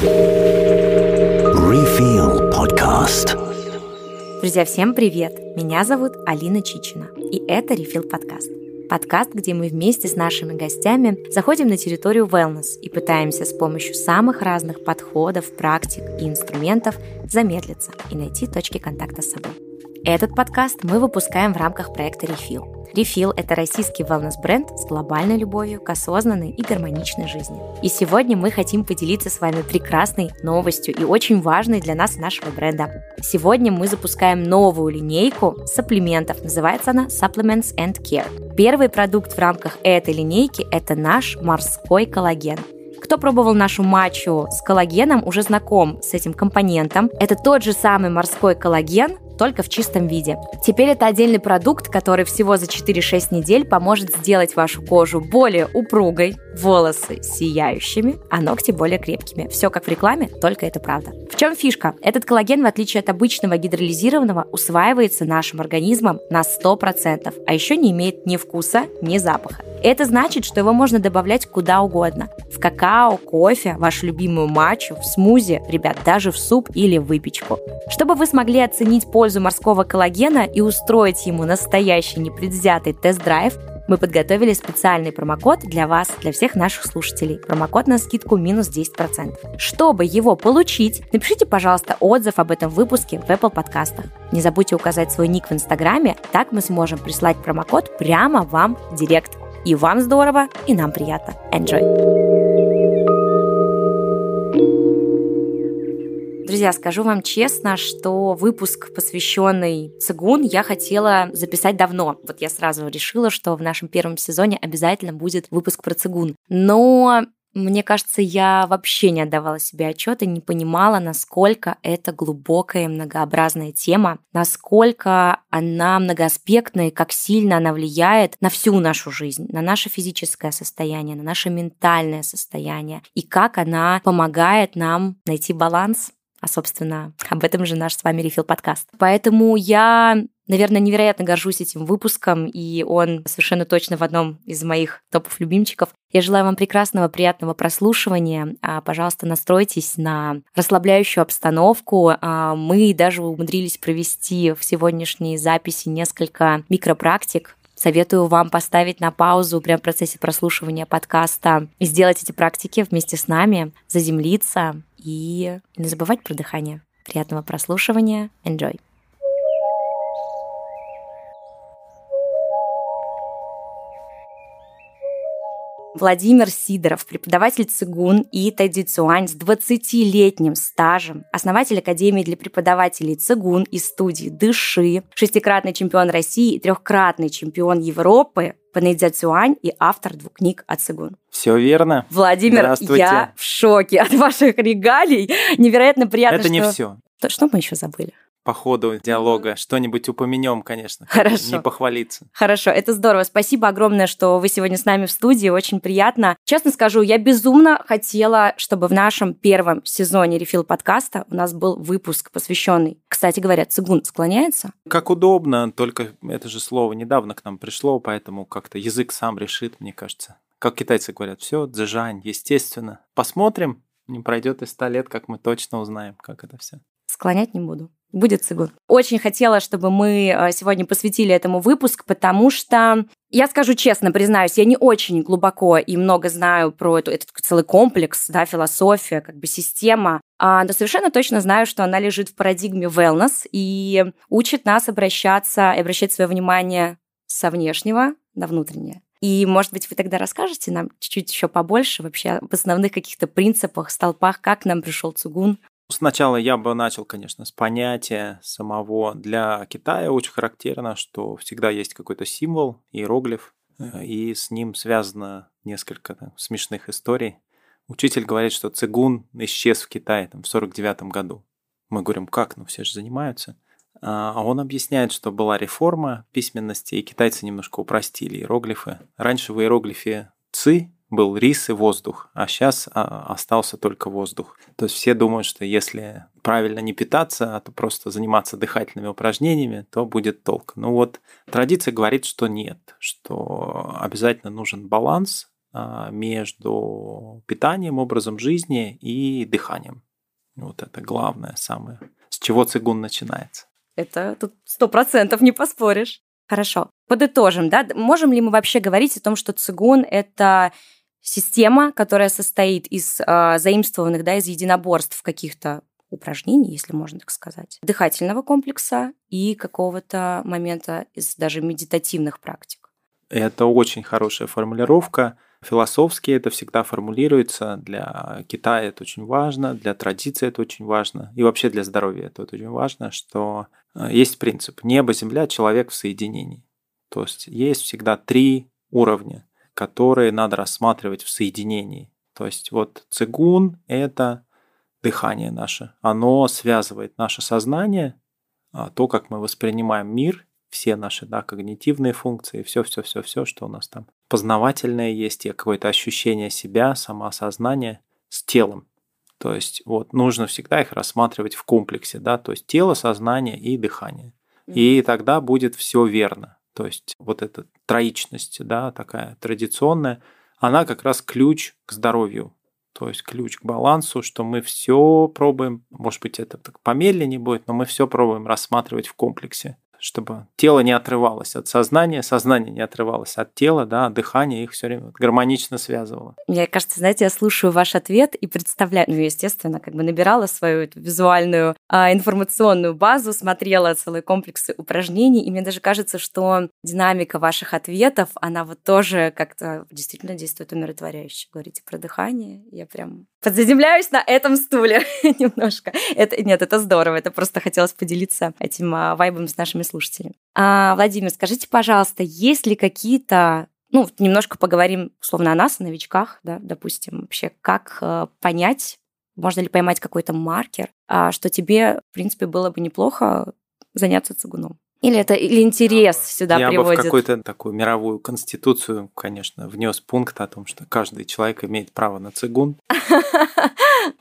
Refill Podcast. Друзья, всем привет! Меня зовут Алина Чичина, и это Refill подкаст. Подкаст, где мы вместе с нашими гостями заходим на территорию wellness и пытаемся с помощью самых разных подходов, практик и инструментов замедлиться и найти точки контакта с собой. Этот подкаст мы выпускаем в рамках проекта Refill – Refill – это российский wellness-бренд с глобальной любовью к осознанной и гармоничной жизни. И сегодня мы хотим поделиться с вами прекрасной новостью и очень важной для нас нашего бренда. Сегодня мы запускаем новую линейку сапплиментов. Называется она Supplements and Care. Первый продукт в рамках этой линейки – это наш морской коллаген. Кто пробовал нашу матчу с коллагеном, уже знаком с этим компонентом. Это тот же самый морской коллаген, только в чистом виде. Теперь это отдельный продукт, который всего за 4-6 недель поможет сделать вашу кожу более упругой, волосы сияющими, а ногти более крепкими. Все как в рекламе, только это правда. В чем фишка? Этот коллаген, в отличие от обычного гидролизированного, усваивается нашим организмом на 100%, а еще не имеет ни вкуса, ни запаха. Это значит, что его можно добавлять куда угодно. В какао, кофе, вашу любимую матчу, в смузи, ребят, даже в суп или выпечку. Чтобы вы смогли оценить пользу морского коллагена и устроить ему настоящий непредвзятый тест-драйв, мы подготовили специальный промокод для вас, для всех наших слушателей. Промокод на скидку минус 10%. Чтобы его получить, напишите, пожалуйста, отзыв об этом выпуске в Apple подкастах. Не забудьте указать свой ник в Инстаграме, так мы сможем прислать промокод прямо вам в директ. И вам здорово, и нам приятно. Enjoy! Друзья, скажу вам честно, что выпуск, посвященный цигун, я хотела записать давно. Вот я сразу решила, что в нашем первом сезоне обязательно будет выпуск про цигун. Но мне кажется, я вообще не отдавала себе отчета, не понимала, насколько это глубокая и многообразная тема, насколько она многоаспектная и как сильно она влияет на всю нашу жизнь, на наше физическое состояние, на наше ментальное состояние, и как она помогает нам найти баланс а, собственно, об этом же наш с вами Рефил подкаст. Поэтому я наверное, невероятно горжусь этим выпуском, и он совершенно точно в одном из моих топов любимчиков. Я желаю вам прекрасного, приятного прослушивания. А, пожалуйста, настройтесь на расслабляющую обстановку. А, мы даже умудрились провести в сегодняшней записи несколько микропрактик, Советую вам поставить на паузу прямо в процессе прослушивания подкаста и сделать эти практики вместе с нами, заземлиться и не забывать про дыхание. Приятного прослушивания. Enjoy! Владимир Сидоров, преподаватель цигун и тайцзюань с 20-летним стажем, основатель Академии для преподавателей цигун и студии «Дыши», шестикратный чемпион России и трехкратный чемпион Европы по Нейдзяцюань и автор двух книг о цигун. Все верно. Владимир, я в шоке от ваших регалий. Невероятно приятно, Это что... не все. Что мы еще забыли? По ходу диалога что-нибудь упомянем, конечно. Хорошо. Не похвалиться. Хорошо, это здорово. Спасибо огромное, что вы сегодня с нами в студии. Очень приятно. Честно скажу, я безумно хотела, чтобы в нашем первом сезоне рефил подкаста у нас был выпуск, посвященный, кстати говоря, цигун склоняется? Как удобно, только это же слово недавно к нам пришло, поэтому как-то язык сам решит, мне кажется. Как китайцы говорят, все, дзижань, естественно. Посмотрим, не пройдет и ста лет, как мы точно узнаем, как это все. Склонять не буду будет цигун. Очень хотела, чтобы мы э, сегодня посвятили этому выпуск, потому что я скажу честно, признаюсь, я не очень глубоко и много знаю про эту, этот целый комплекс, да, философия, как бы система, а, но совершенно точно знаю, что она лежит в парадигме wellness и учит нас обращаться и обращать свое внимание со внешнего на внутреннее. И, может быть, вы тогда расскажете нам чуть-чуть еще побольше вообще об основных каких-то принципах, столпах, как нам пришел цугун, Сначала я бы начал, конечно, с понятия самого. Для Китая очень характерно, что всегда есть какой-то символ, иероглиф, э, и с ним связано несколько там, смешных историй. Учитель говорит, что цигун исчез в Китае там, в 49 году. Мы говорим, как? Ну, все же занимаются. А, а он объясняет, что была реформа письменности, и китайцы немножко упростили иероглифы. Раньше в иероглифе «ци» был рис и воздух, а сейчас а, остался только воздух. То есть все думают, что если правильно не питаться, а то просто заниматься дыхательными упражнениями, то будет толк. Ну вот традиция говорит, что нет, что обязательно нужен баланс а, между питанием, образом жизни и дыханием. Вот это главное, самое, с чего цигун начинается. Это тут сто процентов не поспоришь. Хорошо. Подытожим, да? Можем ли мы вообще говорить о том, что цигун – это система, которая состоит из э, заимствованных, да, из единоборств каких-то упражнений, если можно так сказать, дыхательного комплекса и какого-то момента из даже медитативных практик? Это очень хорошая формулировка. Философски это всегда формулируется. Для Китая это очень важно, для традиции это очень важно, и вообще для здоровья это очень важно, что э, есть принцип небо, земля, человек в соединении. То есть есть всегда три уровня, которые надо рассматривать в соединении. То есть вот цигун – это дыхание наше. Оно связывает наше сознание, а, то, как мы воспринимаем мир все наши да, когнитивные функции, все-все-все-все, что у нас там познавательное есть, и какое-то ощущение себя, самоосознание с телом. То есть вот нужно всегда их рассматривать в комплексе, да, то есть тело, сознание и дыхание. И тогда будет все верно. То есть вот эта троичность, да, такая традиционная, она как раз ключ к здоровью, то есть ключ к балансу, что мы все пробуем, может быть, это так помедленнее будет, но мы все пробуем рассматривать в комплексе чтобы тело не отрывалось от сознания, сознание не отрывалось от тела, да, а дыхание их все время гармонично связывало. Мне кажется, знаете, я слушаю ваш ответ и представляю, ну, естественно, как бы набирала свою визуальную а, информационную базу, смотрела целый комплекс упражнений, и мне даже кажется, что динамика ваших ответов, она вот тоже как-то действительно действует умиротворяюще. Говорите про дыхание, я прям подзаземляюсь на этом стуле немножко. Это, нет, это здорово, это просто хотелось поделиться этим а, вайбом с нашими слушателям. А, Владимир, скажите, пожалуйста, есть ли какие-то ну, немножко поговорим, условно, о нас, о новичках, да, допустим, вообще, как э, понять, можно ли поймать какой-то маркер, э, что тебе, в принципе, было бы неплохо заняться цигуном? Или это или интерес сюда Я приводит? Я бы в какую-то такую мировую конституцию, конечно, внес пункт о том, что каждый человек имеет право на цигун.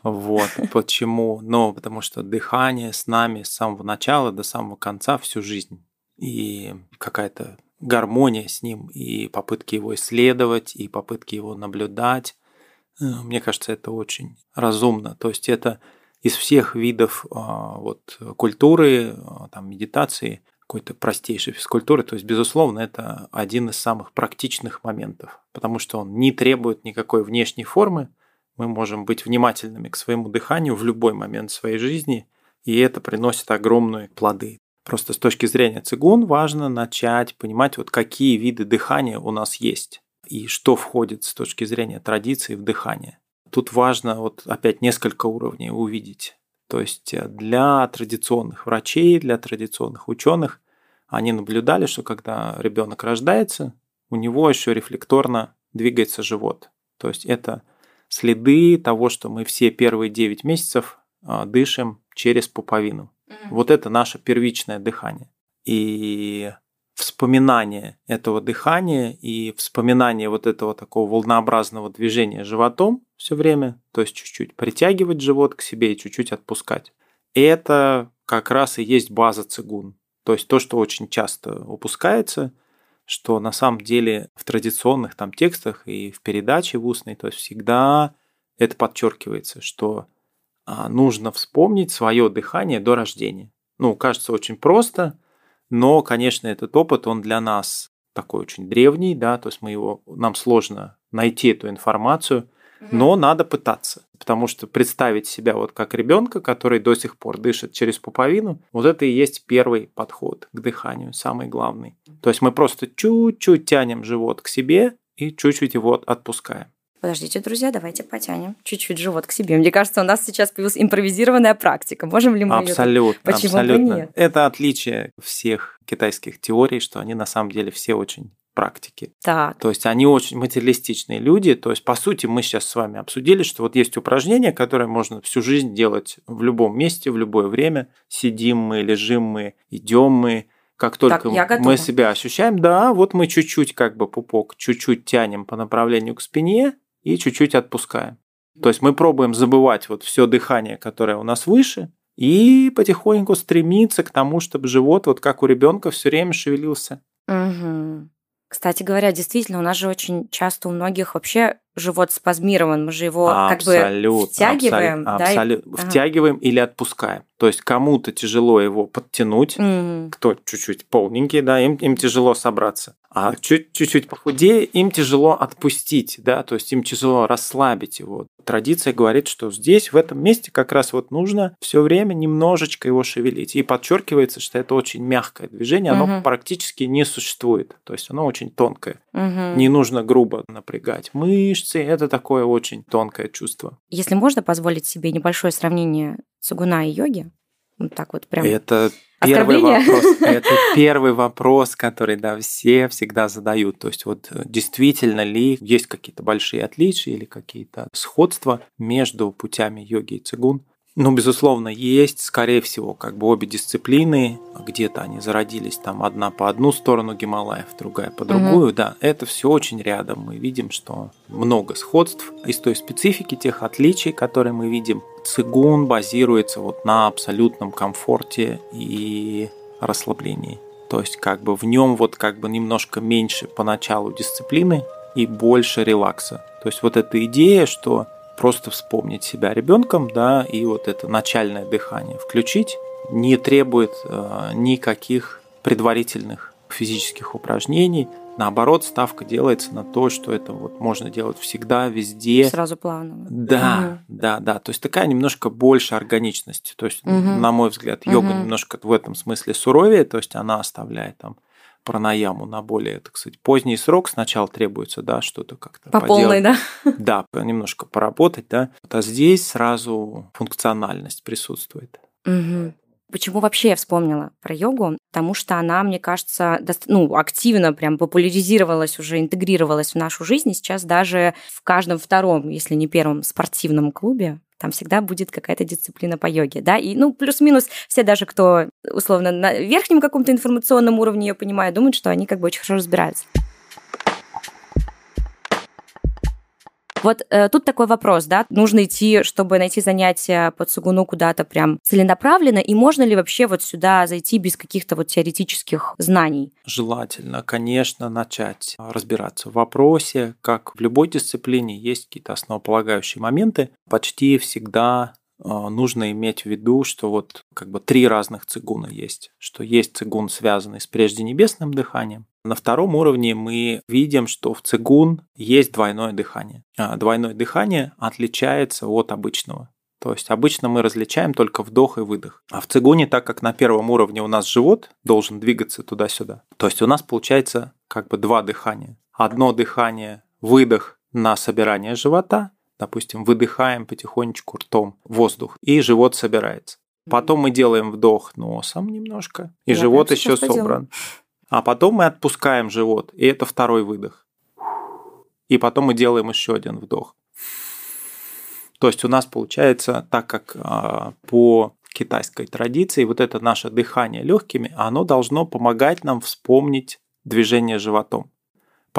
Вот почему? Ну, потому что дыхание с нами с самого начала до самого конца всю жизнь. И какая-то гармония с ним, и попытки его исследовать, и попытки его наблюдать. Э, мне кажется, это очень разумно. То есть это из всех видов а, вот, культуры, а, там, медитации, какой-то простейшей физкультуры. То есть, безусловно, это один из самых практичных моментов, потому что он не требует никакой внешней формы. Мы можем быть внимательными к своему дыханию в любой момент своей жизни, и это приносит огромные плоды. Просто с точки зрения цигун важно начать понимать, вот какие виды дыхания у нас есть и что входит с точки зрения традиции в дыхание. Тут важно вот опять несколько уровней увидеть. То есть э, для традиционных врачей, для традиционных ученых, они наблюдали, что когда ребенок рождается, у него еще рефлекторно двигается живот. То есть это следы того, что мы все первые 9 месяцев а, дышим через пуповину. Mm-hmm. Вот это наше первичное дыхание. И вспоминание этого дыхания и вспоминание вот этого такого волнообразного движения животом все время, то есть чуть-чуть притягивать живот к себе и чуть-чуть отпускать. Это как раз и есть база цигун. То есть то, что очень часто упускается, что на самом деле в традиционных там текстах и в передаче в устной, то есть всегда это подчеркивается, что а, нужно вспомнить свое дыхание до рождения. Ну, кажется очень просто, но, конечно, этот опыт, он для нас такой очень древний, да, то есть мы его, нам сложно найти эту информацию, но надо пытаться, потому что представить себя вот как ребенка, который до сих пор дышит через пуповину, вот это и есть первый подход к дыханию, самый главный. То есть мы просто чуть-чуть тянем живот к себе и чуть-чуть его отпускаем. Подождите, друзья, давайте потянем чуть-чуть живот к себе. Мне кажется, у нас сейчас появилась импровизированная практика. Можем ли мы абсолютно, ее... Почему абсолютно. бы нет? Это отличие всех китайских теорий, что они на самом деле все очень практики. Так. То есть они очень материалистичные люди. То есть, по сути, мы сейчас с вами обсудили, что вот есть упражнение, которое можно всю жизнь делать в любом месте, в любое время. Сидим мы, лежим мы, идем мы, как только так, мы себя ощущаем, да, вот мы чуть-чуть как бы пупок, чуть-чуть тянем по направлению к спине, и чуть-чуть отпускаем. То есть мы пробуем забывать вот все дыхание, которое у нас выше, и потихоньку стремиться к тому, чтобы живот, вот как у ребенка, все время шевелился. Угу. Кстати говоря, действительно, у нас же очень часто у многих вообще живот спазмирован, мы же его абсолютно, как бы втягиваем, абсолютно, да, абсолютно. И... втягиваем ага. или отпускаем. То есть кому-то тяжело его подтянуть, mm. кто чуть-чуть полненький, да, им, им тяжело собраться. А чуть-чуть похудее, им тяжело отпустить, да, то есть им тяжело расслабить его. Традиция говорит, что здесь, в этом месте как раз вот нужно все время немножечко его шевелить. И подчеркивается, что это очень мягкое движение, оно угу. практически не существует. То есть оно очень тонкое. Угу. Не нужно грубо напрягать мышцы, это такое очень тонкое чувство. Если можно позволить себе небольшое сравнение цугуна и йоги, вот так вот прям. Это первый вопрос. Это первый вопрос, который да, все всегда задают. То есть вот э, действительно ли есть какие-то большие отличия или какие-то сходства между путями йоги и цигун? Ну, безусловно, есть, скорее всего, как бы обе дисциплины, где-то они зародились там одна по одну сторону Гималаев, другая по другую, угу. да, это все очень рядом. Мы видим, что много сходств из той специфики, тех отличий, которые мы видим. Цигун базируется вот на абсолютном комфорте и расслаблении. То есть как бы в нем вот как бы немножко меньше поначалу дисциплины и больше релакса. То есть вот эта идея, что просто вспомнить себя ребенком, да, и вот это начальное дыхание включить, не требует э, никаких предварительных физических упражнений. Наоборот, ставка делается на то, что это вот можно делать всегда, везде. Сразу плавно. Да, угу. да, да. То есть такая немножко больше органичность. То есть, угу. на мой взгляд, йога угу. немножко в этом смысле суровее, то есть она оставляет там пранаяму на более, так сказать, поздний срок. Сначала требуется, да, что-то как-то По полной, да? Да, немножко поработать, да. А здесь сразу функциональность присутствует. Угу. Почему вообще я вспомнила про йогу? Потому что она, мне кажется, ну, активно прям популяризировалась уже, интегрировалась в нашу жизнь. И сейчас даже в каждом втором, если не первом спортивном клубе там всегда будет какая-то дисциплина по йоге, да, и, ну, плюс-минус все даже, кто, условно, на верхнем каком-то информационном уровне ее понимают, думают, что они как бы очень хорошо разбираются. Вот э, тут такой вопрос, да, нужно идти, чтобы найти занятия по цугуну куда-то прям целенаправленно, и можно ли вообще вот сюда зайти без каких-то вот теоретических знаний? Желательно, конечно, начать разбираться в вопросе, как в любой дисциплине есть какие-то основополагающие моменты. Почти всегда нужно иметь в виду, что вот как бы три разных цигуна есть. Что есть цигун, связанный с прежде небесным дыханием. На втором уровне мы видим, что в цигун есть двойное дыхание. А двойное дыхание отличается от обычного. То есть обычно мы различаем только вдох и выдох. А в цигуне, так как на первом уровне у нас живот должен двигаться туда-сюда, то есть у нас получается как бы два дыхания. Одно дыхание – выдох на собирание живота, Допустим, выдыхаем потихонечку ртом воздух, и живот собирается. Потом мы делаем вдох носом немножко, и Я живот еще собран. А потом мы отпускаем живот, и это второй выдох. И потом мы делаем еще один вдох. То есть у нас получается, так как а, по китайской традиции, вот это наше дыхание легкими, оно должно помогать нам вспомнить движение животом.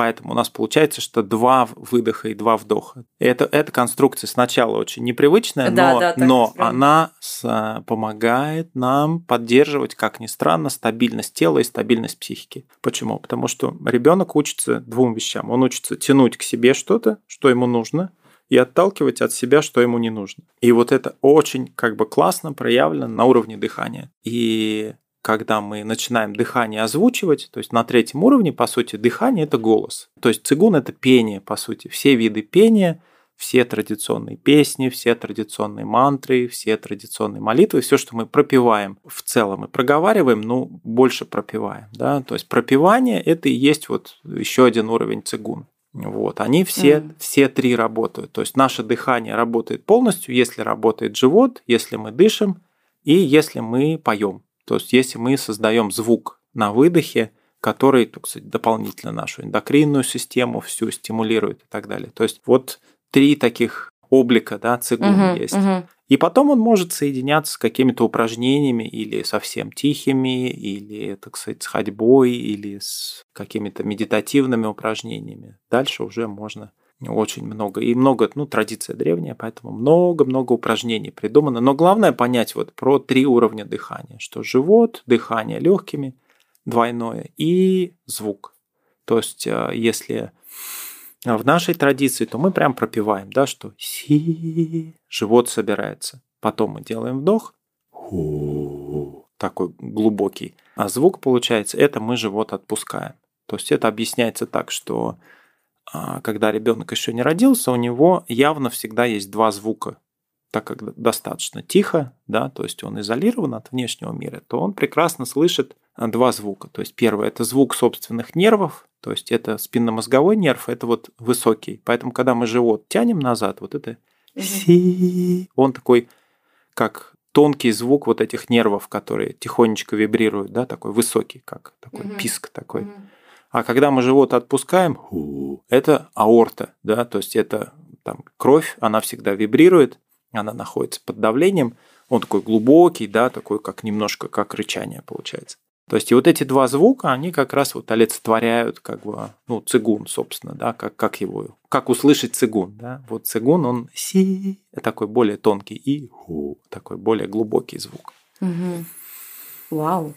Поэтому у нас получается, что два выдоха и два вдоха. Это, эта конструкция сначала очень непривычная, да, но, да, но она с, помогает нам поддерживать, как ни странно, стабильность тела и стабильность психики. Почему? Потому что ребенок учится двум вещам. Он учится тянуть к себе что-то, что ему нужно, и отталкивать от себя, что ему не нужно. И вот это очень как бы классно проявлено на уровне дыхания. И когда мы начинаем дыхание озвучивать, то есть на третьем уровне, по сути, дыхание – это голос. То есть цигун – это пение, по сути. Все виды пения, все традиционные песни, все традиционные мантры, все традиционные молитвы, все, что мы пропиваем в целом и проговариваем, ну, больше пропиваем. Да? То есть пропивание – это и есть вот еще один уровень цигун. Вот, они все, mm. все три работают. То есть наше дыхание работает полностью, если работает живот, если мы дышим и если мы поем. То есть если мы создаем звук на выдохе, который, так сказать, дополнительно нашу эндокринную систему всю стимулирует и так далее. То есть вот три таких облика, да, цигун uh-huh, есть. Uh-huh. И потом он может соединяться с какими-то упражнениями или совсем тихими, или, так сказать, с ходьбой, или с какими-то медитативными упражнениями. Дальше уже можно очень много. И много, ну, традиция древняя, поэтому много-много упражнений придумано. Но главное понять вот про три уровня дыхания, что живот, дыхание легкими, двойное и звук. То есть, э, если в нашей традиции, то мы прям пропиваем, да, что си, живот собирается. Потом мы делаем вдох, такой глубокий. А звук получается, это мы живот отпускаем. То есть это объясняется так, что когда ребенок еще не родился, у него явно всегда есть два звука. Так как достаточно тихо, да, то есть он изолирован от внешнего мира, то он прекрасно слышит а, два звука. То есть первый это звук собственных нервов, то есть это спинномозговой нерв, это вот высокий. Поэтому когда мы живот тянем назад, вот это он такой как тонкий звук вот этих нервов, которые тихонечко вибрируют, да, такой высокий, как такой писк такой. А когда мы живот отпускаем, это аорта, да, то есть это там кровь, она всегда вибрирует, она находится под давлением, он такой глубокий, да, такой как немножко как рычание получается. То есть и вот эти два звука, они как раз вот олицетворяют как бы, ну, цигун, собственно, да, как, как его, как услышать цигун, да. Вот цигун, он си, такой более тонкий, и ху, такой более глубокий звук. Угу. Вау.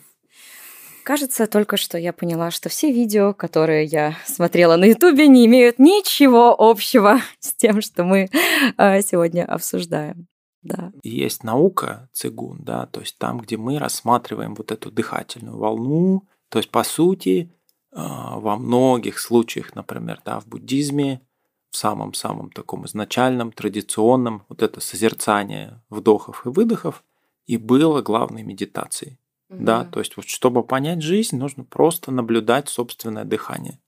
Кажется, только что я поняла, что все видео, которые я смотрела на Ютубе, не имеют ничего общего с тем, что мы а, сегодня обсуждаем. Да. Есть наука цигун, да, то есть там, где мы рассматриваем вот эту дыхательную волну, то есть по сути а, во многих случаях, например, да, в буддизме, в самом-самом таком изначальном, традиционном, вот это созерцание вдохов и выдохов и было главной медитацией. Угу. Да, то есть вот чтобы понять жизнь, нужно просто наблюдать собственное дыхание.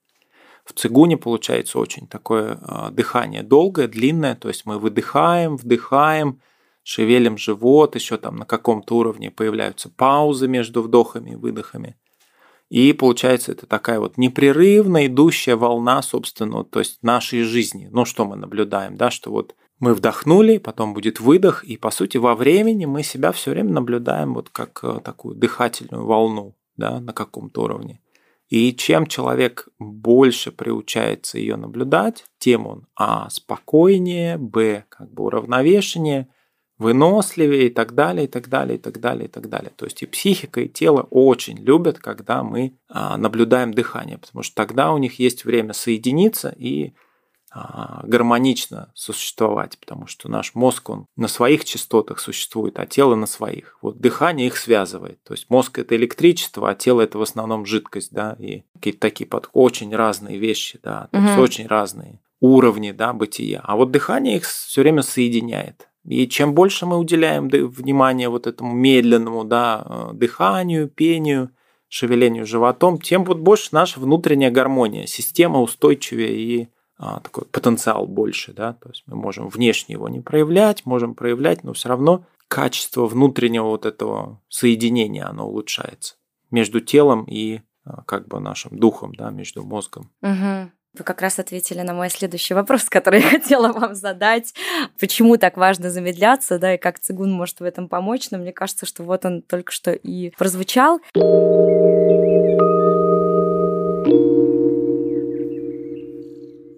В цигуне получается очень такое э, дыхание долгое, длинное, то есть мы выдыхаем, вдыхаем, шевелим живот, еще там на каком-то уровне появляются паузы между вдохами и выдохами. И получается это такая вот непрерывно идущая волна, собственно, то есть нашей жизни. Ну, что мы наблюдаем, да, что вот мы вдохнули, потом будет выдох, и по сути во времени мы себя все время наблюдаем вот как э, такую дыхательную волну да, на каком-то уровне. И чем человек больше приучается ее наблюдать, тем он а спокойнее, б как бы уравновешеннее, выносливее и так далее, и так далее, и так далее, и так далее. То есть и психика, и тело очень любят, когда мы а, наблюдаем дыхание, потому что тогда у них есть время соединиться и гармонично существовать, потому что наш мозг, он на своих частотах существует, а тело на своих. Вот дыхание их связывает. То есть мозг это электричество, а тело это в основном жидкость, да, и какие-то такие под очень разные вещи, да, то угу. есть очень разные уровни, да, бытия. А вот дыхание их все время соединяет. И чем больше мы уделяем внимания вот этому медленному, да, э, дыханию, пению, шевелению животом, тем вот больше наша внутренняя гармония, система устойчивее и а, такой потенциал больше, да, то есть мы можем внешне его не проявлять, можем проявлять, но все равно качество внутреннего вот этого соединения, оно улучшается между телом и а, как бы нашим духом, да, между мозгом. Угу. Вы как раз ответили на мой следующий вопрос, который я хотела вам задать. Почему так важно замедляться, да, и как цигун может в этом помочь? Но мне кажется, что вот он только что и прозвучал.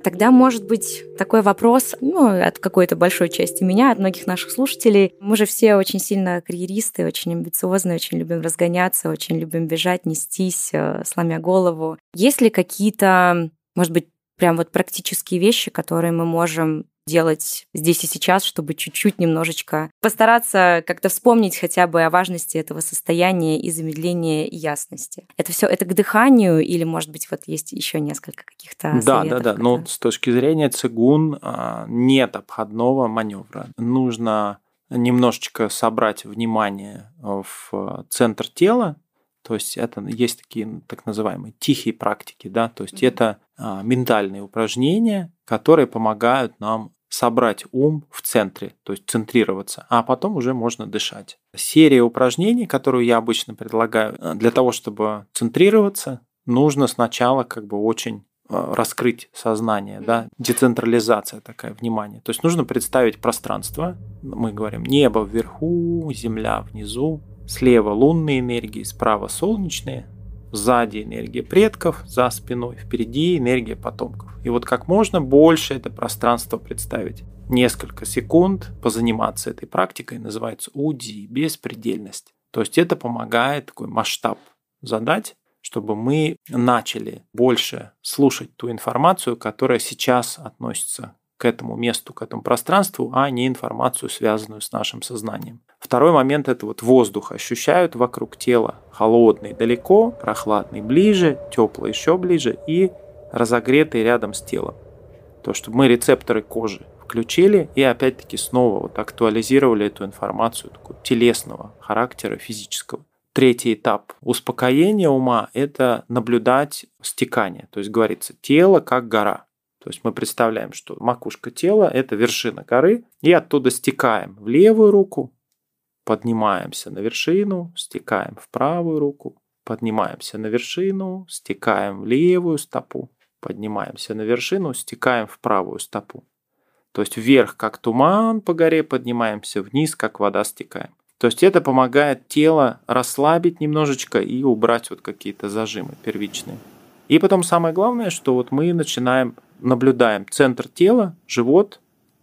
Тогда, может быть, такой вопрос, ну, от какой-то большой части меня, от многих наших слушателей. Мы же все очень сильно карьеристы, очень амбициозные, очень любим разгоняться, очень любим бежать, нестись, э, сломя голову. Есть ли какие-то, может быть, прям вот практические вещи, которые мы можем делать здесь и сейчас, чтобы чуть-чуть немножечко постараться как-то вспомнить хотя бы о важности этого состояния и замедления и ясности. Это все это к дыханию или, может быть, вот есть еще несколько каких-то Да, советов, да, да. Но с точки зрения цигун а, нет обходного маневра. Нужно немножечко собрать внимание в центр тела, то есть это есть такие так называемые тихие практики, да, то есть mm-hmm. это а, ментальные упражнения, которые помогают нам собрать ум в центре, то есть центрироваться, а потом уже можно дышать. Серия упражнений, которую я обычно предлагаю, э, для того, чтобы центрироваться, нужно сначала как бы очень э, раскрыть сознание, да, децентрализация такая, внимание. То есть нужно представить пространство, мы говорим небо вверху, земля внизу, слева лунные энергии, справа солнечные, Сзади энергия предков, за спиной, впереди энергия потомков. И вот как можно больше это пространство представить. Несколько секунд позаниматься этой практикой называется УДИ, беспредельность. То есть это помогает такой масштаб задать, чтобы мы начали больше слушать ту информацию, которая сейчас относится к этому месту, к этому пространству, а не информацию, связанную с нашим сознанием. Второй момент – это вот воздух. Ощущают вокруг тела холодный далеко, прохладный ближе, теплый еще ближе и разогретый рядом с телом. То, чтобы мы рецепторы кожи включили и опять-таки снова вот актуализировали эту информацию такого телесного характера, физического. Третий этап успокоения ума – это наблюдать стекание. То есть говорится, тело как гора. То есть мы представляем, что макушка тела – это вершина горы, и оттуда стекаем в левую руку, поднимаемся на вершину, стекаем в правую руку, поднимаемся на вершину, стекаем в левую стопу, поднимаемся на вершину, стекаем в правую стопу. То есть вверх, как туман по горе, поднимаемся вниз, как вода стекаем. То есть это помогает тело расслабить немножечко и убрать вот какие-то зажимы первичные. И потом самое главное, что вот мы начинаем наблюдаем центр тела, живот,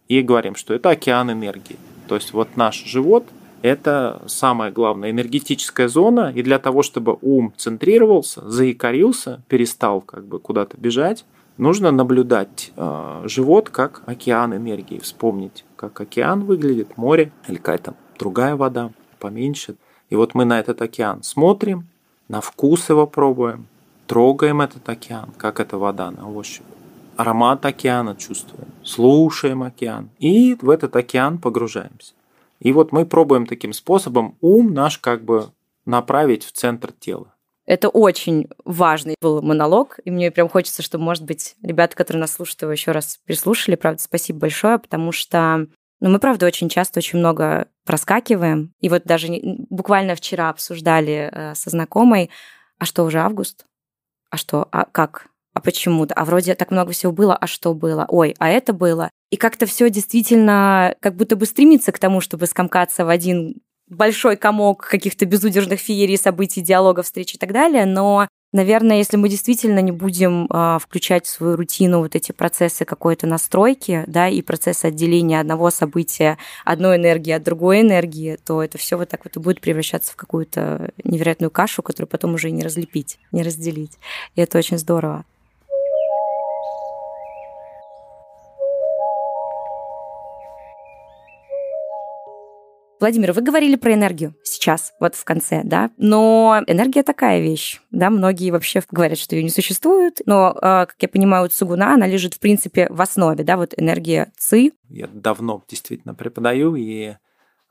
и говорим, что это океан энергии. То есть вот наш живот – это самая главная энергетическая зона, и для того, чтобы ум центрировался, заикарился, перестал как бы куда-то бежать, нужно наблюдать э, живот как океан энергии, вспомнить, как океан выглядит, море или какая-то другая вода поменьше. И вот мы на этот океан смотрим, на вкус его пробуем, трогаем этот океан, как эта вода на ощупь аромат океана чувствуем, слушаем океан и в этот океан погружаемся. И вот мы пробуем таким способом ум наш как бы направить в центр тела. Это очень важный был монолог, и мне прям хочется, чтобы, может быть, ребята, которые нас слушают, его еще раз прислушали. Правда, спасибо большое, потому что ну, мы, правда, очень часто очень много проскакиваем. И вот даже буквально вчера обсуждали э, со знакомой, а что, уже август? А что, а как? А почему-то, а вроде так много всего было, а что было, ой, а это было. И как-то все действительно как будто бы стремится к тому, чтобы скомкаться в один большой комок каких-то безудержных феерий, событий, диалогов, встреч и так далее, но Наверное, если мы действительно не будем э, включать в свою рутину вот эти процессы какой-то настройки, да, и процессы отделения одного события, одной энергии от другой энергии, то это все вот так вот и будет превращаться в какую-то невероятную кашу, которую потом уже не разлепить, не разделить. И это очень здорово. Владимир, вы говорили про энергию сейчас, вот в конце, да, но энергия такая вещь, да, многие вообще говорят, что ее не существует, но, а, как я понимаю, у цугуна она лежит, в принципе, в основе, да, вот энергия ци. Я давно действительно преподаю, и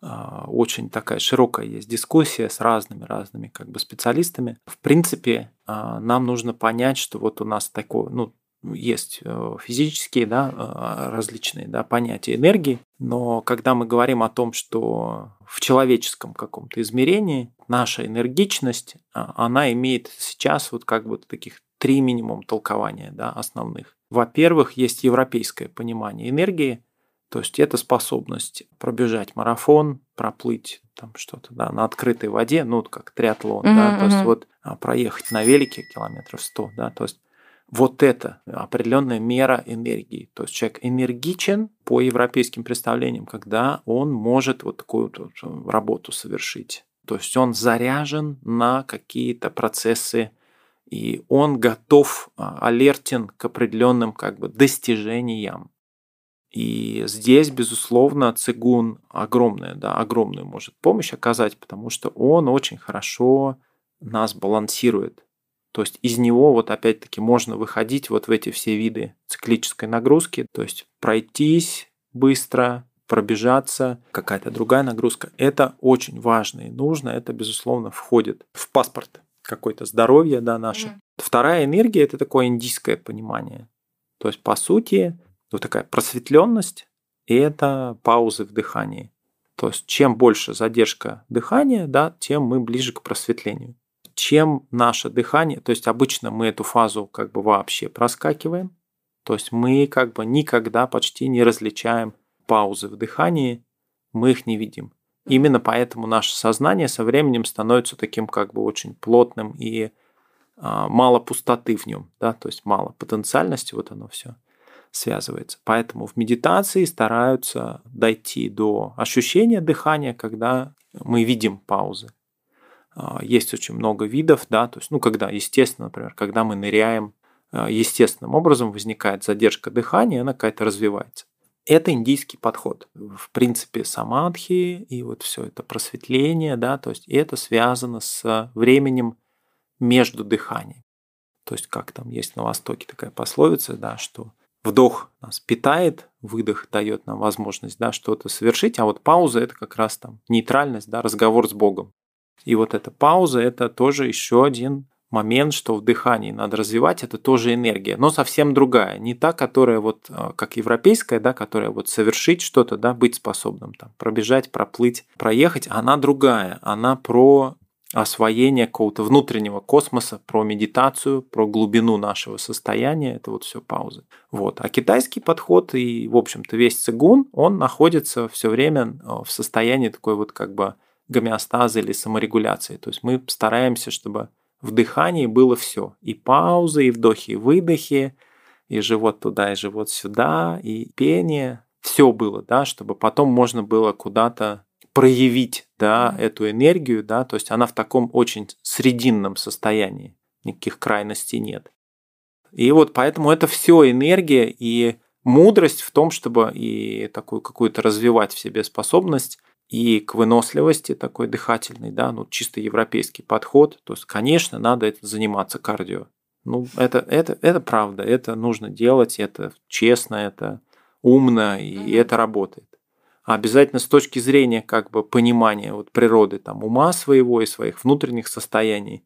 а, очень такая широкая есть дискуссия с разными-разными как бы специалистами. В принципе, а, нам нужно понять, что вот у нас такое, ну, есть э, физические да, э, различные да, понятия энергии, но когда мы говорим о том, что в человеческом каком-то измерении наша энергичность, а, она имеет сейчас вот как бы таких три минимум толкования да, основных. Во-первых, есть европейское понимание энергии, то есть это способность пробежать марафон, проплыть там что-то да, на открытой воде, ну как триатлон, mm-hmm, да, то есть вот а, проехать на велике километров 100, да, то есть вот это определенная мера энергии. То есть человек энергичен по европейским представлениям, когда он может вот такую вот работу совершить. То есть он заряжен на какие-то процессы, и он готов, а, алертен к определенным как бы достижениям. И здесь, безусловно, цигун огромная, да, огромную может помощь оказать, потому что он очень хорошо нас балансирует. То есть из него вот опять-таки можно выходить вот в эти все виды циклической нагрузки, то есть пройтись быстро, пробежаться, какая-то другая нагрузка. Это очень важно и нужно, это, безусловно, входит в паспорт какое-то здоровье да, наше. Mm. Вторая энергия – это такое индийское понимание. То есть, по сути, вот такая просветленность – это паузы в дыхании. То есть, чем больше задержка дыхания, да, тем мы ближе к просветлению чем наше дыхание, то есть обычно мы эту фазу как бы вообще проскакиваем, то есть мы как бы никогда почти не различаем паузы в дыхании, мы их не видим. Именно поэтому наше сознание со временем становится таким как бы очень плотным и а, мало пустоты в нем, да, то есть мало потенциальности, вот оно все связывается. Поэтому в медитации стараются дойти до ощущения дыхания, когда мы видим паузы. А, есть очень много видов, да, то есть, ну, когда, естественно, например, когда мы ныряем, а, естественным образом возникает задержка дыхания, она какая-то развивается. Это индийский подход. В принципе, самадхи и вот все это просветление, да, то есть это связано с временем между дыханием. То есть, как там есть на Востоке такая пословица, да, что вдох нас питает, выдох дает нам возможность да, что-то совершить, а вот пауза это как раз там нейтральность, да, разговор с Богом. И вот эта пауза это тоже еще один момент, что в дыхании надо развивать, это тоже энергия, но совсем другая, не та, которая вот а, как европейская, да, которая вот совершить что-то, да, быть способным, там, пробежать, проплыть, проехать, она другая, она про освоение какого-то внутреннего космоса, про медитацию, про глубину нашего состояния, это вот все паузы. Вот. А китайский подход и, в общем-то, весь цигун, он находится все время э, в состоянии такой вот как бы гомеостаза или саморегуляции. То есть мы стараемся, чтобы в дыхании было все. И паузы, и вдохи, и выдохи, и живот туда, и живот сюда, и пение. Все было, да, чтобы потом можно было куда-то проявить да, эту энергию, да, то есть она в таком очень срединном состоянии, никаких крайностей нет. И вот поэтому это все энергия и мудрость в том, чтобы и такую какую-то развивать в себе способность и к выносливости такой дыхательной, да, ну чисто европейский подход. То есть, конечно, надо это заниматься кардио. Ну, это, это, это правда, это нужно делать, это честно, это умно, и mm-hmm. это работает а обязательно с точки зрения как бы понимания вот природы там ума своего и своих внутренних состояний,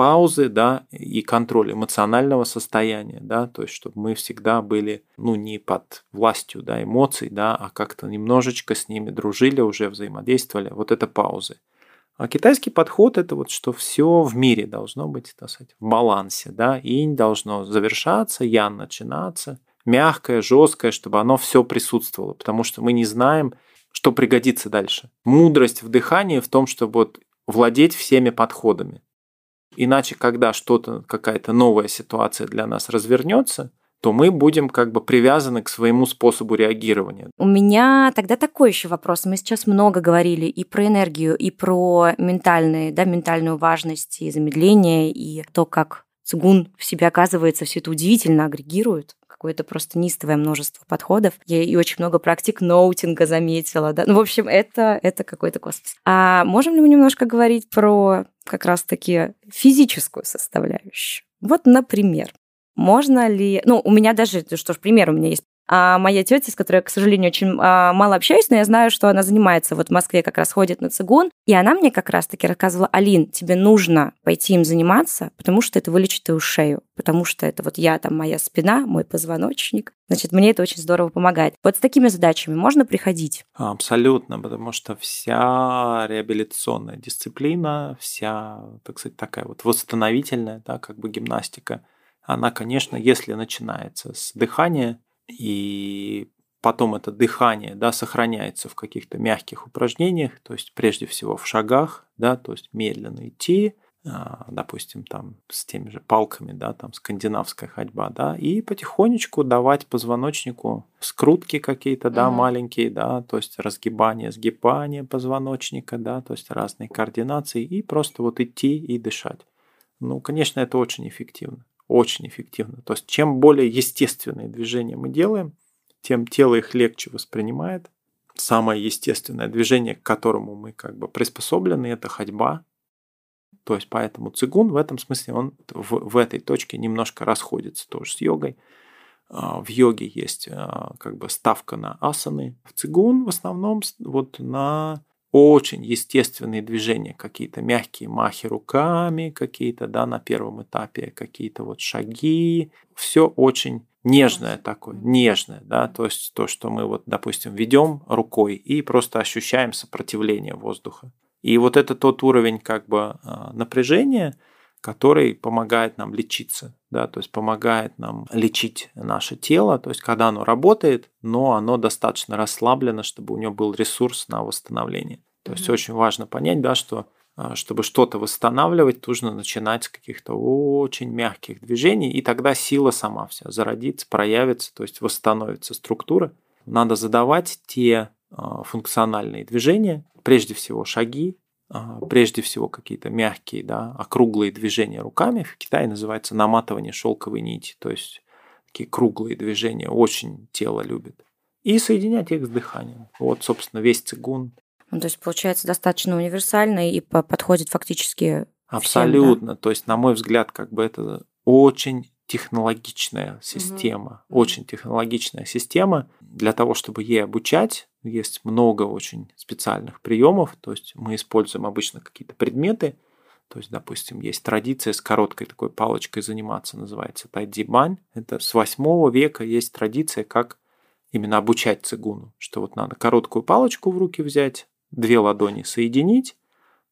паузы, да, и контроль эмоционального состояния, да, то есть чтобы мы всегда были, ну, не под властью, да, эмоций, да, а как-то немножечко с ними дружили, уже взаимодействовали, вот это паузы. А китайский подход это вот, что все в мире должно быть, так сказать, в балансе, да, инь должно завершаться, ян начинаться – мягкое, жесткое, чтобы оно все присутствовало, потому что мы не знаем, что пригодится дальше. Мудрость в дыхании в том, чтобы вот владеть всеми подходами. Иначе, когда что-то, какая-то новая ситуация для нас развернется, то мы будем как бы привязаны к своему способу реагирования. У меня тогда такой еще вопрос. Мы сейчас много говорили и про энергию, и про ментальные, да, ментальную важность и замедление, и то, как цигун в себе оказывается, все это удивительно агрегирует какое-то просто нистовое множество подходов. Я и очень много практик ноутинга заметила. Да? Ну, в общем, это, это какой-то космос. А можем ли мы немножко говорить про как раз-таки физическую составляющую? Вот, например, можно ли... Ну, у меня даже, что ж, пример у меня есть а моя тетя, с которой я, к сожалению, очень а, мало общаюсь, но я знаю, что она занимается вот в Москве, как раз ходит на цигун, и она мне как раз-таки рассказывала, Алин, тебе нужно пойти им заниматься, потому что это вылечит твою шею, потому что это вот я, там, моя спина, мой позвоночник, значит, мне это очень здорово помогает. Вот с такими задачами можно приходить? Абсолютно, потому что вся реабилитационная дисциплина, вся, так сказать, такая вот восстановительная, да, как бы гимнастика, она, конечно, если начинается с дыхания, и потом это дыхание да, сохраняется в каких-то мягких упражнениях, то есть прежде всего в шагах, да, то есть медленно идти, а, допустим, там с теми же палками, да, там скандинавская ходьба, да, и потихонечку давать позвоночнику скрутки какие-то, да, mm-hmm. маленькие, да, то есть разгибание, сгибание позвоночника, да, то есть разные координации, и просто вот идти и дышать. Ну, конечно, это очень эффективно очень эффективно. То есть чем более естественные движения мы делаем, тем тело их легче воспринимает. Самое естественное движение, к которому мы как бы приспособлены, это ходьба. То есть поэтому цигун в этом смысле, он в, в этой точке немножко расходится тоже с йогой. А, в йоге есть а, как бы ставка на асаны. В цигун в основном вот на очень естественные движения, какие-то мягкие махи руками, какие-то, да, на первом этапе какие-то вот шаги, все очень нежное такое, нежное, да, то есть то, что мы вот, допустим, ведем рукой и просто ощущаем сопротивление воздуха. И вот это тот уровень как бы а, напряжения, который помогает нам лечиться, да, то есть помогает нам лечить наше тело, то есть когда оно работает, но оно достаточно расслаблено, чтобы у него был ресурс на восстановление. То есть mm-hmm. очень важно понять, да, что а, чтобы что-то восстанавливать, нужно начинать с каких-то очень мягких движений, и тогда сила сама вся зародится, проявится, то есть восстановится структура. Надо задавать те а, функциональные движения, прежде всего шаги, прежде всего какие-то мягкие, да, округлые движения руками. В Китае называется наматывание шелковой нити, то есть такие круглые движения, очень тело любит. И соединять их с дыханием. Вот, собственно, весь цигун. Ну, то есть, получается, достаточно универсальный и подходит фактически Абсолютно. Всем, да? То есть, на мой взгляд, как бы это очень технологичная система, угу. очень технологичная система. Для того, чтобы ей обучать, есть много очень специальных приемов. То есть мы используем обычно какие-то предметы. То есть, допустим, есть традиция с короткой такой палочкой заниматься, называется тайдзибань. Это с 8 века есть традиция, как именно обучать цигуну, что вот надо короткую палочку в руки взять, две ладони соединить,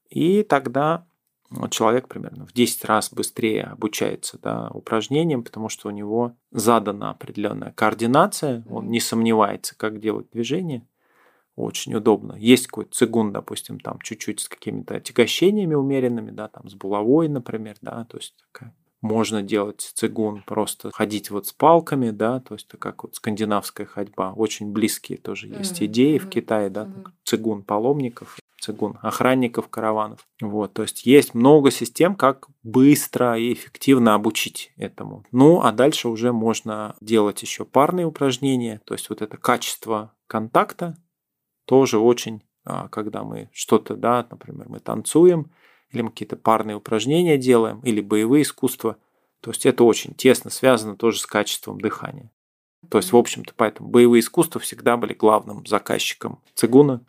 и тогда человек примерно в 10 раз быстрее обучается да, упражнениям, потому что у него задана определенная координация, он не сомневается, как делать движение. Очень удобно. Есть какой-то цигун, допустим, там чуть-чуть с какими-то отягощениями умеренными, да, там с булавой, например, да, то есть такая можно делать цигун, просто ходить вот с палками, да, то есть это как вот скандинавская ходьба. Очень близкие тоже есть mm-hmm. идеи в Китае, да, mm-hmm. цигун паломников, цигун охранников караванов. Вот, то есть есть много систем, как быстро и эффективно обучить этому. Ну, а дальше уже можно делать еще парные упражнения, то есть вот это качество контакта тоже очень, а, когда мы что-то, да, например, мы танцуем, или мы какие-то парные упражнения делаем, или боевые искусства. То есть это очень тесно связано тоже с качеством дыхания. То есть, в общем-то, поэтому боевые искусства всегда были главным заказчиком цигуна.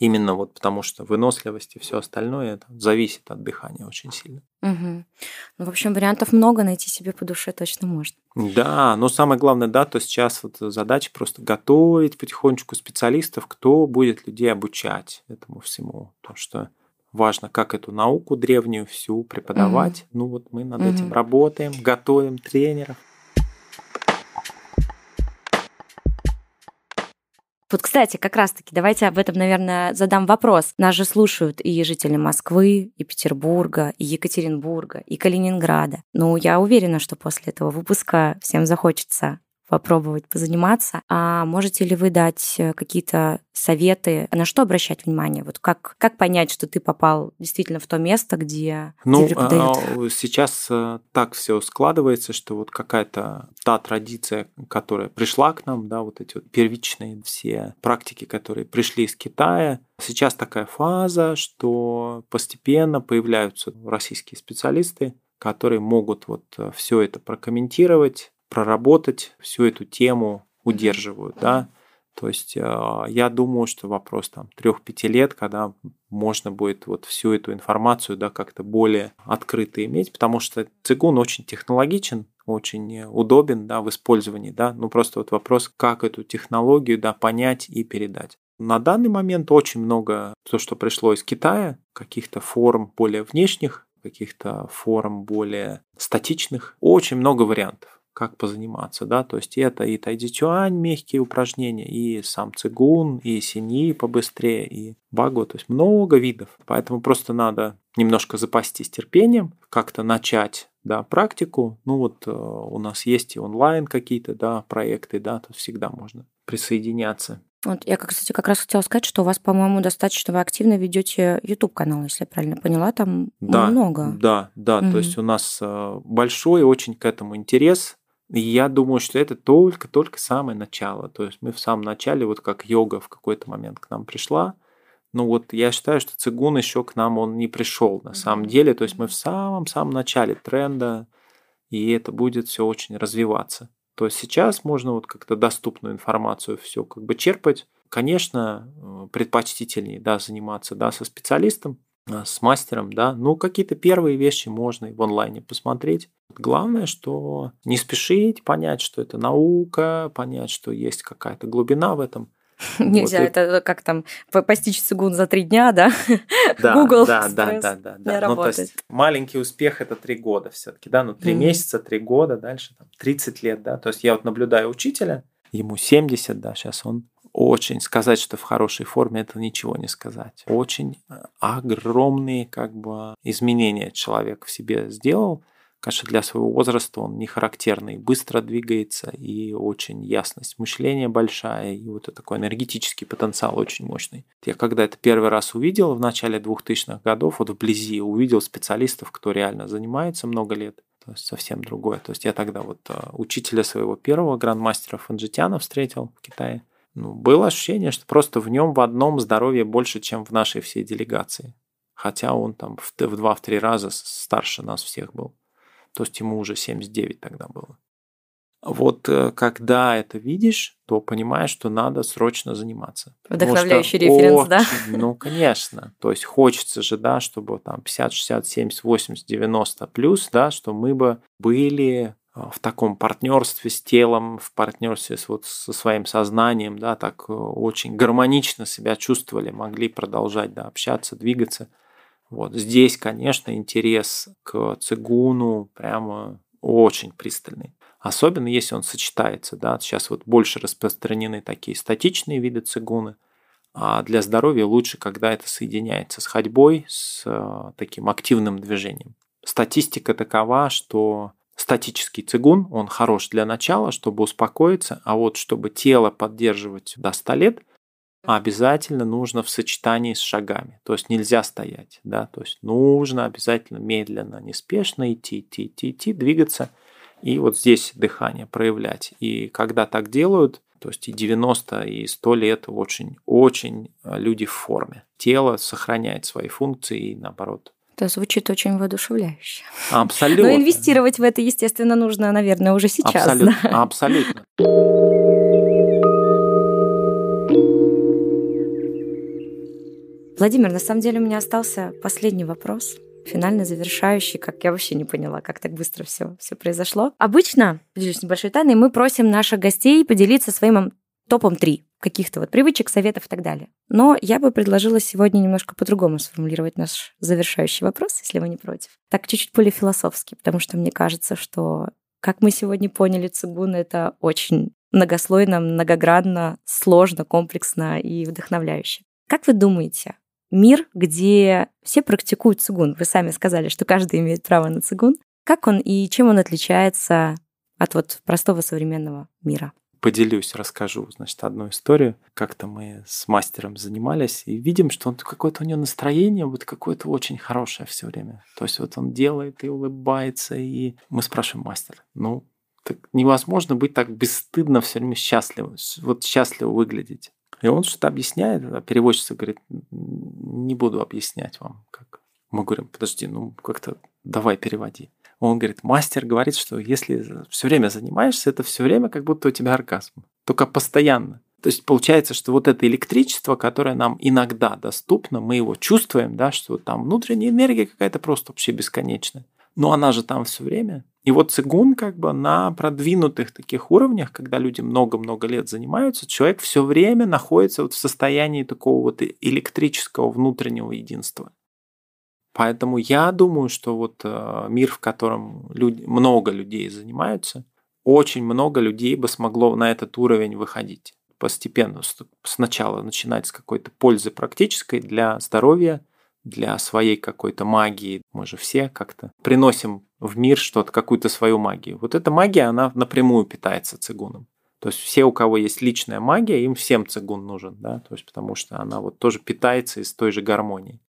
Именно вот потому что выносливость и все остальное это зависит от дыхания очень сильно. Угу. Ну, в общем, вариантов много, найти себе по душе точно можно. Да, но самое главное, да, то сейчас вот задача просто готовить потихонечку специалистов, кто будет людей обучать этому всему. Потому что важно, как эту науку древнюю всю преподавать. Угу. Ну вот мы над угу. этим работаем, готовим тренеров. Вот, кстати, как раз-таки, давайте об этом, наверное, задам вопрос. Нас же слушают и жители Москвы, и Петербурга, и Екатеринбурга, и Калининграда. Ну, я уверена, что после этого выпуска всем захочется попробовать позаниматься. А можете ли вы дать э, какие-то советы, на что обращать внимание? Вот как, как понять, что ты попал действительно в то место, где ну, тебе преподают? А, сейчас э, так все складывается, что вот какая-то та традиция, которая пришла к нам, да, вот эти вот первичные все практики, которые пришли из Китая, сейчас такая фаза, что постепенно появляются российские специалисты, которые могут вот э, все это прокомментировать, проработать всю эту тему удерживают, да. То есть э, я думаю, что вопрос там трех-пяти лет, когда можно будет вот всю эту информацию, да, как-то более открыто иметь, потому что цигун очень технологичен, очень удобен, да, в использовании, да. Ну просто вот вопрос, как эту технологию, да, понять и передать. На данный момент очень много то, что пришло из Китая, каких-то форм более внешних, каких-то форм более статичных, очень много вариантов как позаниматься, да, то есть это и тайдичуань, мягкие упражнения, и сам цигун, и сини побыстрее, и багу, то есть много видов, поэтому просто надо немножко запастись терпением, как-то начать да, практику. Ну вот э, у нас есть и онлайн какие-то да, проекты, да, то всегда можно присоединяться. Вот я, кстати, как раз хотела сказать, что у вас, по-моему, достаточно вы активно ведете YouTube канал, если я правильно поняла, там да, много. Да, да, угу. то есть у нас э, большой очень к этому интерес. Я думаю, что это только-только самое начало. То есть мы в самом начале, вот как йога в какой-то момент к нам пришла, ну вот я считаю, что цигун еще к нам он не пришел на самом деле. То есть мы в самом-самом начале тренда, и это будет все очень развиваться. То есть сейчас можно вот как-то доступную информацию все как бы черпать. Конечно, э, предпочтительнее да, заниматься да, со специалистом, а, с мастером, да, ну какие-то первые вещи можно и в онлайне посмотреть. Главное, что не спешить, понять, что это наука, понять, что есть какая-то глубина в этом. Нельзя, вот это и... как там постичь цигун за три дня, да? Да, Google да, да, да, да, да. Ну, то есть маленький успех это три года все-таки, да, ну три mm-hmm. месяца, три года, дальше там 30 лет, да. То есть я вот наблюдаю учителя, ему 70, да, сейчас он очень сказать, что в хорошей форме, это ничего не сказать. Очень э, огромные как бы изменения человек в себе сделал, конечно, для своего возраста он не характерный, быстро двигается и очень ясность мышления большая, и вот такой энергетический потенциал очень мощный. Я когда это первый раз увидел в начале 2000-х годов, вот вблизи увидел специалистов, кто реально занимается много лет, то есть совсем другое. То есть я тогда вот э, учителя своего первого грандмастера Фанжитяна встретил в Китае. Ну, было ощущение, что просто в нем в одном здоровье больше, чем в нашей всей делегации. Хотя он там в, два-три раза старше нас всех был. То есть ему уже 79 тогда было. Вот э, когда это видишь, то понимаешь, что надо срочно заниматься. Вдохновляющий референс, очень, да? Ну, конечно. То есть хочется же, да, чтобы там 50, 60, 70, 80, 90 плюс, да, что мы бы были э, в таком партнерстве с телом, в партнерстве с, вот, со своим сознанием, да, так э, очень гармонично себя чувствовали, могли продолжать да, общаться, двигаться. Вот здесь, конечно, интерес к цигуну прямо очень пристальный. Особенно если он сочетается. Да? Сейчас вот больше распространены такие статичные виды цигуна, а для здоровья лучше, когда это соединяется с ходьбой, с э, таким активным движением. Статистика такова, что статический цигун, он хорош для начала, чтобы успокоиться, а вот чтобы тело поддерживать до 100 лет, обязательно нужно в сочетании с шагами. То есть нельзя стоять, да, то есть нужно обязательно медленно, неспешно идти, идти, идти, идти, двигаться и вот здесь дыхание проявлять. И когда так делают, то есть и 90, и 100 лет очень, очень э, люди в форме. Тело сохраняет свои функции и наоборот это звучит очень воодушевляюще. Абсолютно. Но инвестировать в это, естественно, нужно, наверное, уже сейчас. Абсолютно. Да? Абсолютно. Владимир, на самом деле у меня остался последний вопрос, финально завершающий, как я вообще не поняла, как так быстро все, все произошло. Обычно, поделюсь небольшой тайной, мы просим наших гостей поделиться своим топом 3 каких-то вот привычек, советов и так далее. Но я бы предложила сегодня немножко по-другому сформулировать наш завершающий вопрос, если вы не против. Так чуть-чуть более философски, потому что мне кажется, что, как мы сегодня поняли, цигун — это очень многослойно, многогранно, сложно, комплексно и вдохновляюще. Как вы думаете, мир, где все практикуют цигун. Вы сами сказали, что каждый имеет право на цигун. Как он и чем он отличается от вот простого современного мира? Поделюсь, расскажу, значит, одну историю. Как-то мы с мастером занимались и видим, что он какое-то у него настроение вот какое-то очень хорошее все время. То есть вот он делает и улыбается, и мы спрашиваем мастер, ну, так невозможно быть так бесстыдно все время счастливым, вот счастливо выглядеть. И он что-то объясняет, а переводчица говорит, не буду объяснять вам, как. Мы говорим, подожди, ну как-то давай переводи. Он говорит, мастер говорит, что если все время занимаешься, это все время как будто у тебя оргазм. Только постоянно. То есть получается, что вот это электричество, которое нам иногда доступно, мы его чувствуем, да, что там внутренняя энергия какая-то просто вообще бесконечная. Но она же там все время. И вот цигун как бы на продвинутых таких уровнях, когда люди много-много лет занимаются, человек все время находится вот в состоянии такого вот электрического внутреннего единства. Поэтому я думаю, что вот э, мир, в котором люди, много людей занимаются, очень много людей бы смогло на этот уровень выходить постепенно. Сначала начинать с какой-то пользы практической для здоровья, для своей какой-то магии. Мы же все как-то приносим в мир что-то, какую-то свою магию. Вот эта магия, она напрямую питается цигуном. То есть все, у кого есть личная магия, им всем цигун нужен, да, то есть потому что она вот тоже питается из той же гармонии.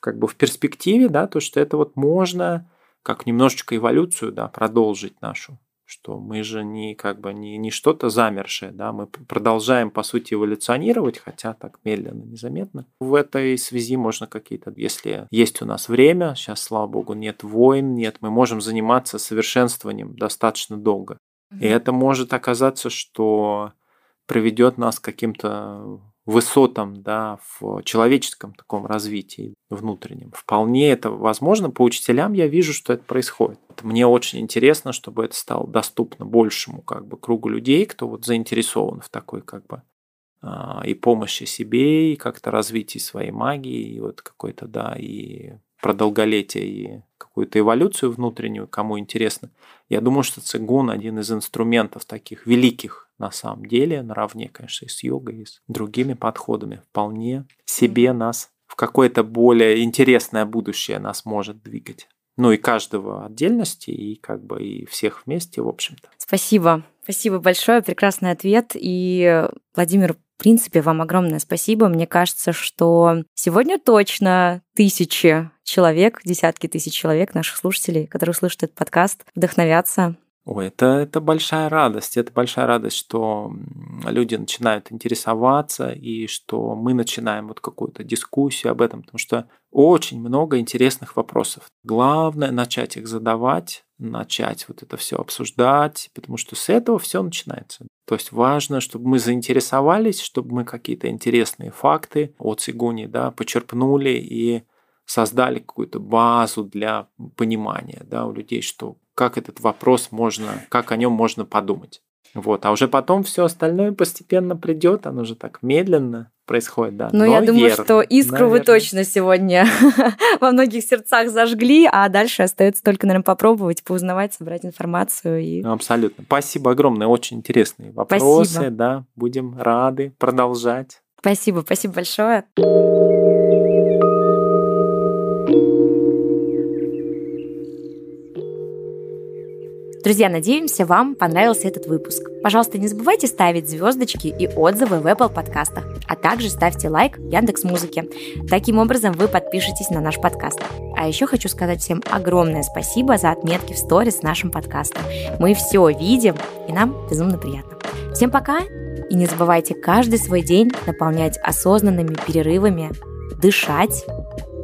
Как бы в перспективе, да, то, что это вот можно как немножечко эволюцию, да, продолжить нашу что мы же не как бы не, не что-то замершее, да, мы продолжаем, по сути, эволюционировать, хотя так медленно, незаметно. В этой связи можно какие-то, если есть у нас время, сейчас, слава богу, нет войн, нет, мы можем заниматься совершенствованием достаточно долго. И это может оказаться, что приведет нас к каким-то высотам да, в человеческом таком развитии внутреннем. Вполне это возможно. По учителям я вижу, что это происходит. Мне очень интересно, чтобы это стало доступно большему как бы, кругу людей, кто вот заинтересован в такой как бы а, и помощи себе, и как-то развитии своей магии, и вот какой-то, да, и про долголетие, и какую-то эволюцию внутреннюю, кому интересно. Я думаю, что цигун один из инструментов таких великих на самом деле, наравне, конечно, и с йогой, и с другими подходами, вполне себе нас в какое-то более интересное будущее нас может двигать. Ну и каждого отдельности, и как бы и всех вместе, в общем-то. Спасибо. Спасибо большое, прекрасный ответ. И, Владимир, в принципе, вам огромное спасибо. Мне кажется, что сегодня точно тысячи человек, десятки тысяч человек, наших слушателей, которые слышат этот подкаст, вдохновятся Ой, это, это большая радость. Это большая радость, что люди начинают интересоваться и что мы начинаем вот какую-то дискуссию об этом, потому что очень много интересных вопросов. Главное начать их задавать, начать вот это все обсуждать, потому что с этого все начинается. То есть важно, чтобы мы заинтересовались, чтобы мы какие-то интересные факты от Сигуни да, почерпнули и создали какую-то базу для понимания да, у людей, что как этот вопрос можно, как о нем можно подумать. Вот, а уже потом все остальное постепенно придет, оно же так медленно происходит, да. Ну, я думаю, верно, что искру наверное. вы точно сегодня во многих сердцах зажгли, а дальше остается только, наверное, попробовать, поузнавать, собрать информацию. И... Абсолютно. Спасибо огромное, очень интересные вопросы, спасибо. да, будем рады продолжать. Спасибо, спасибо большое. Друзья, надеемся, вам понравился этот выпуск. Пожалуйста, не забывайте ставить звездочки и отзывы в Apple подкастах, а также ставьте лайк Яндекс Музыке. Таким образом вы подпишетесь на наш подкаст. А еще хочу сказать всем огромное спасибо за отметки в сторис с нашим подкастом. Мы все видим, и нам безумно приятно. Всем пока, и не забывайте каждый свой день наполнять осознанными перерывами, дышать.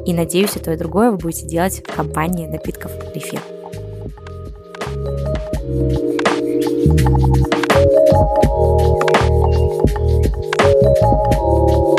И надеюсь, и то и другое вы будете делать в компании напитков Refill. Thank you.